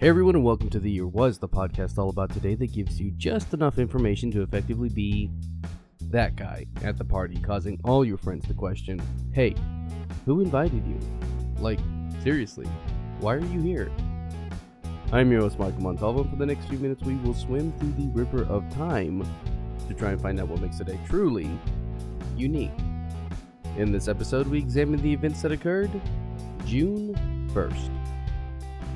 Hey everyone, and welcome to The Year Was, the podcast all about today that gives you just enough information to effectively be that guy at the party, causing all your friends to question Hey, who invited you? Like, seriously, why are you here? I'm your host, Michael Montalvo, and for the next few minutes, we will swim through the river of time to try and find out what makes today truly unique. In this episode, we examine the events that occurred June 1st.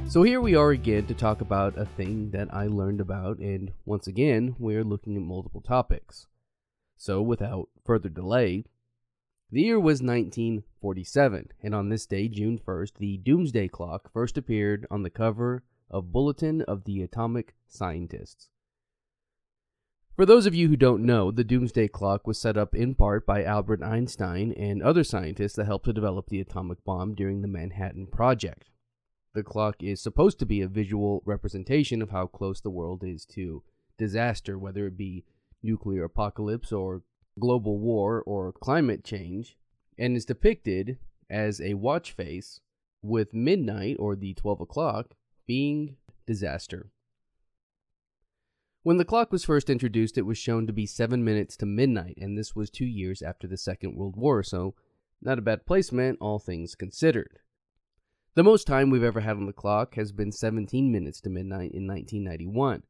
So here we are again to talk about a thing that I learned about, and once again, we are looking at multiple topics. So without further delay, the year was 1947, and on this day, June 1st, the Doomsday Clock first appeared on the cover of Bulletin of the Atomic Scientists. For those of you who don't know, the Doomsday Clock was set up in part by Albert Einstein and other scientists that helped to develop the atomic bomb during the Manhattan Project. The clock is supposed to be a visual representation of how close the world is to disaster, whether it be nuclear apocalypse or global war or climate change, and is depicted as a watch face with midnight or the 12 o'clock being disaster. When the clock was first introduced, it was shown to be seven minutes to midnight, and this was two years after the Second World War, so not a bad placement, all things considered. The most time we've ever had on the clock has been 17 minutes to midnight in 1991.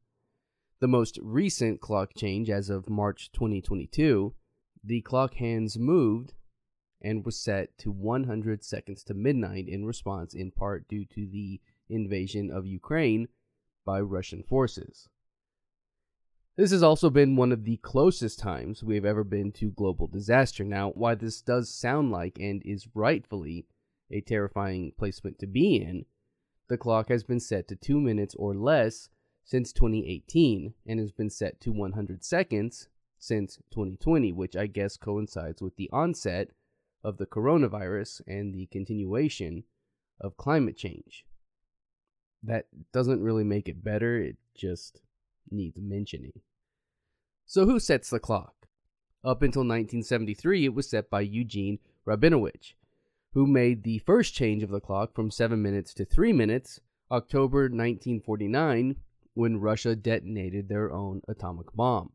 The most recent clock change, as of March 2022, the clock hands moved and was set to 100 seconds to midnight in response in part due to the invasion of Ukraine by Russian forces. This has also been one of the closest times we have ever been to global disaster. Now, why this does sound like and is rightfully a terrifying placement to be in, the clock has been set to 2 minutes or less since 2018 and has been set to 100 seconds since 2020, which I guess coincides with the onset of the coronavirus and the continuation of climate change. That doesn't really make it better, it just needs mentioning. So, who sets the clock? Up until 1973, it was set by Eugene Rabinowitch, who made the first change of the clock from 7 minutes to 3 minutes, October 1949, when Russia detonated their own atomic bomb.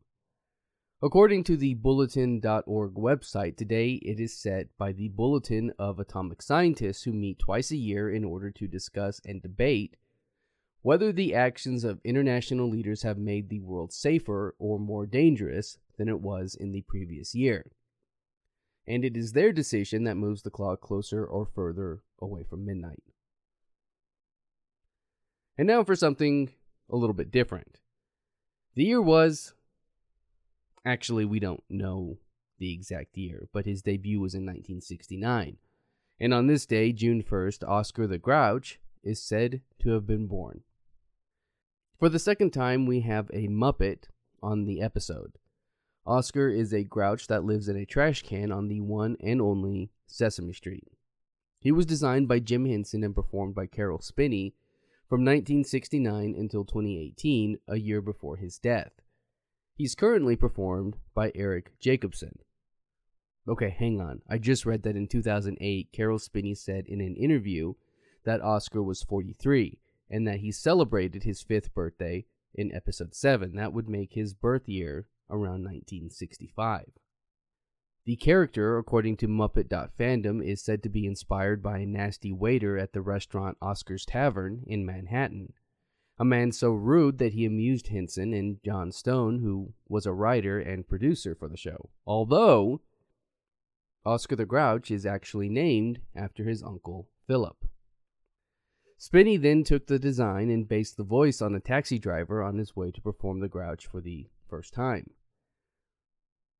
According to the Bulletin.org website, today it is set by the Bulletin of Atomic Scientists, who meet twice a year in order to discuss and debate whether the actions of international leaders have made the world safer or more dangerous than it was in the previous year and it is their decision that moves the clock closer or further away from midnight. And now for something a little bit different. The year was. Actually, we don't know the exact year, but his debut was in 1969. And on this day, June 1st, Oscar the Grouch is said to have been born. For the second time, we have a Muppet on the episode. Oscar is a grouch that lives in a trash can on the one and only Sesame Street. He was designed by Jim Henson and performed by Caroll Spinney from 1969 until 2018, a year before his death. He's currently performed by Eric Jacobson. Okay, hang on. I just read that in 2008, Caroll Spinney said in an interview that Oscar was 43 and that he celebrated his fifth birthday in episode 7. That would make his birth year around 1965. The character, according to Muppet.fandom, is said to be inspired by a nasty waiter at the restaurant Oscar's Tavern in Manhattan. A man so rude that he amused Henson and Jon Stone, who was a writer and producer for the show. Although, Oscar the Grouch is actually named after his uncle, Philip. Spinney then took the design and based the voice on a taxi driver on his way to perform the Grouch for the first time.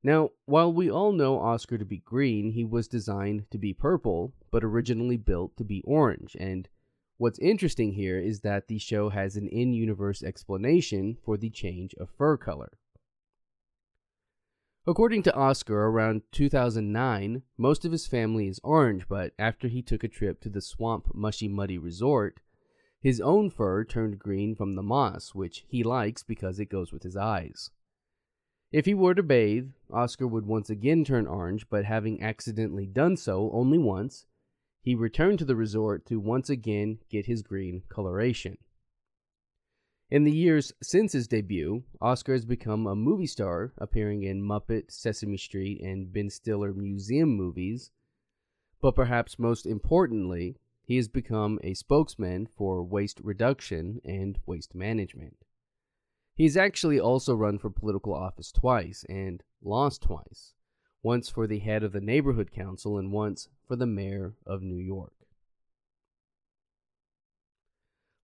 Now, while we all know Oscar to be green, he was designed to be purple, but originally built to be orange. And what's interesting here is that the show has an in universe explanation for the change of fur color. According to Oscar, around 2009, most of his family is orange, but after he took a trip to the Swamp Mushy Muddy Resort, his own fur turned green from the moss, which he likes because it goes with his eyes. If he were to bathe, Oscar would once again turn orange, but having accidentally done so only once, he returned to the resort to once again get his green coloration. In the years since his debut, Oscar has become a movie star, appearing in Muppet, Sesame Street, and Ben Stiller museum movies. But perhaps most importantly, he has become a spokesman for waste reduction and waste management. He's actually also run for political office twice and lost twice once for the head of the neighborhood council and once for the mayor of New York.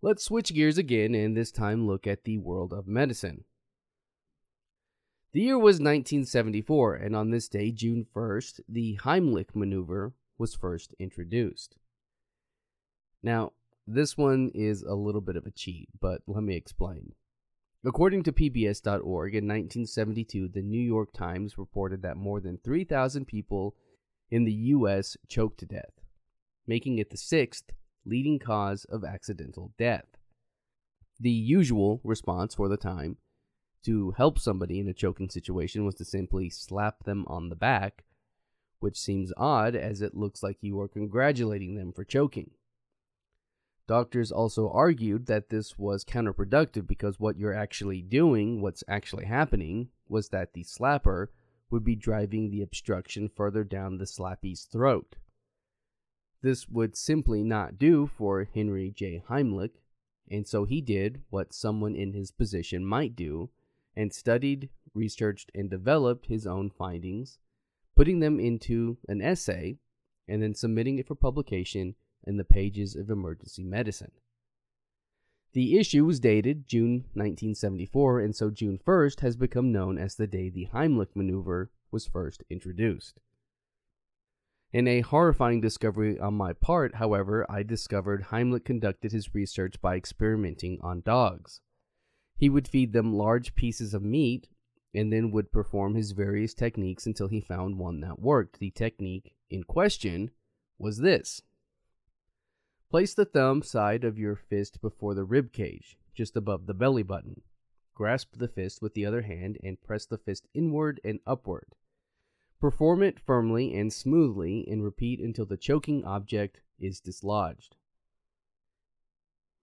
Let's switch gears again and this time look at the world of medicine. The year was 1974, and on this day, June 1st, the Heimlich maneuver was first introduced. Now, this one is a little bit of a cheat, but let me explain. According to PBS.org, in 1972, the New York Times reported that more than 3,000 people in the U.S. choked to death, making it the sixth leading cause of accidental death. The usual response for the time to help somebody in a choking situation was to simply slap them on the back, which seems odd as it looks like you are congratulating them for choking. Doctors also argued that this was counterproductive because what you're actually doing, what's actually happening, was that the slapper would be driving the obstruction further down the slappy's throat. This would simply not do for Henry J. Heimlich, and so he did what someone in his position might do and studied, researched, and developed his own findings, putting them into an essay and then submitting it for publication in the pages of emergency medicine. The issue was dated June 1974, and so June 1st has become known as the day the Heimlich maneuver was first introduced. In a horrifying discovery on my part, however, I discovered Heimlich conducted his research by experimenting on dogs. He would feed them large pieces of meat and then would perform his various techniques until he found one that worked. The technique in question was this Place the thumb side of your fist before the rib cage, just above the belly button. Grasp the fist with the other hand and press the fist inward and upward. Perform it firmly and smoothly and repeat until the choking object is dislodged.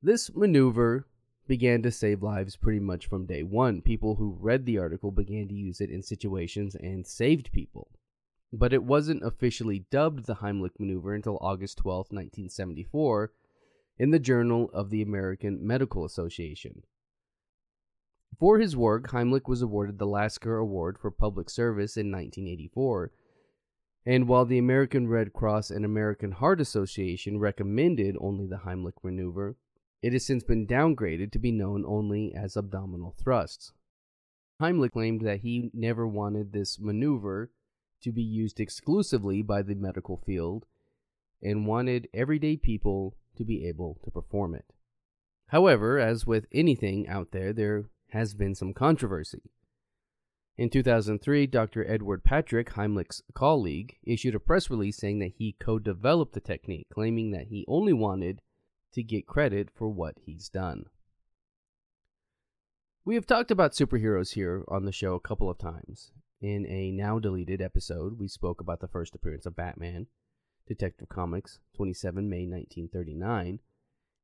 This maneuver began to save lives pretty much from day one. People who read the article began to use it in situations and saved people but it wasn't officially dubbed the Heimlich maneuver until August 12, 1974, in the Journal of the American Medical Association. For his work, Heimlich was awarded the Lasker Award for Public Service in 1984. And while the American Red Cross and American Heart Association recommended only the Heimlich maneuver, it has since been downgraded to be known only as abdominal thrusts. Heimlich claimed that he never wanted this maneuver to be used exclusively by the medical field and wanted everyday people to be able to perform it. However, as with anything out there, there has been some controversy. In 2003, Dr. Edward Patrick, Heimlich's colleague, issued a press release saying that he co developed the technique, claiming that he only wanted to get credit for what he's done. We have talked about superheroes here on the show a couple of times, in a now deleted episode, we spoke about the first appearance of Batman, Detective Comics, 27 May 1939,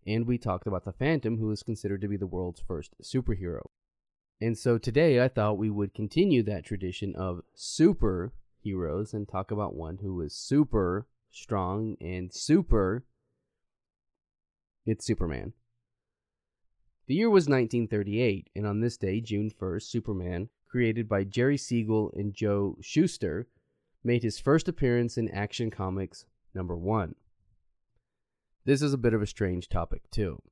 and we talked about the Phantom, who is considered to be the world's first superhero. And so today I thought we would continue that tradition of superheroes and talk about one who is super strong and super. It's Superman. The year was 1938, and on this day, June 1st, Superman created by Jerry Siegel and Joe Shuster, made his first appearance in Action Comics number 1. This is a bit of a strange topic, too.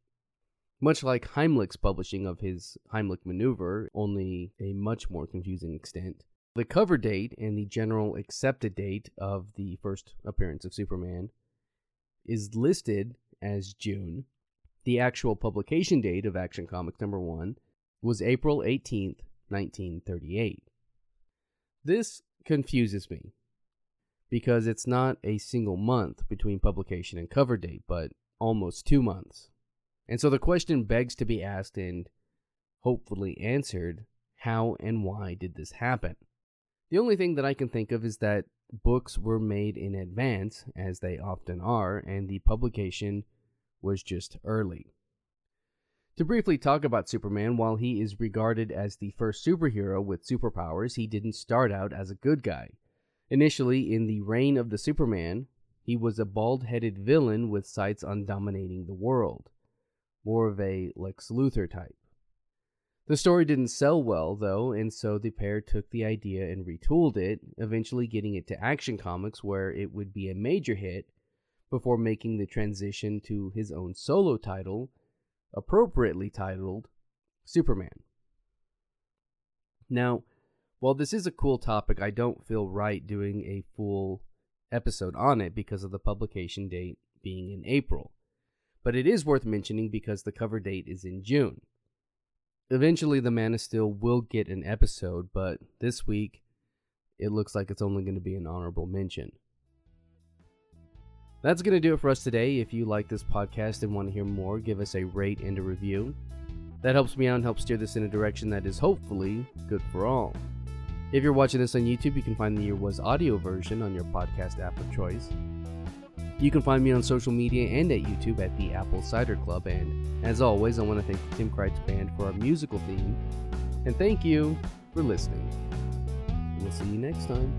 Much like Heimlich's publishing of his Heimlich maneuver, only a much more confusing extent, the cover date and the general accepted date of the first appearance of Superman is listed as June. The actual publication date of Action Comics number 1 was April 18th, 1938. This confuses me because it's not a single month between publication and cover date, but almost two months. And so the question begs to be asked and hopefully answered how and why did this happen? The only thing that I can think of is that books were made in advance, as they often are, and the publication was just early. To briefly talk about Superman, while he is regarded as the first superhero with superpowers, he didn't start out as a good guy. Initially, in the reign of the Superman, he was a bald headed villain with sights on dominating the world. More of a Lex Luthor type. The story didn't sell well, though, and so the pair took the idea and retooled it, eventually getting it to Action Comics, where it would be a major hit, before making the transition to his own solo title, appropriately titled Superman. Now, while this is a cool topic, I don't feel right doing a full episode on it because of the publication date being in April. But it is worth mentioning because the cover date is in June. Eventually, the Man of Steel will get an episode, but this week, it looks like it's only going to be an honorable mention. That's going to do it for us today. If you like this podcast and want to hear more, give us a rate and a review. That helps me out and helps steer this in a direction that is hopefully good for all. If you're watching this on YouTube, you can find the Year Was audio version on your podcast app of choice. You can find me on social media and at YouTube at the Apple Cider Club. And as always, I want to thank Tim Kreitz Band for our musical theme. And thank you for listening. We'll see you next time.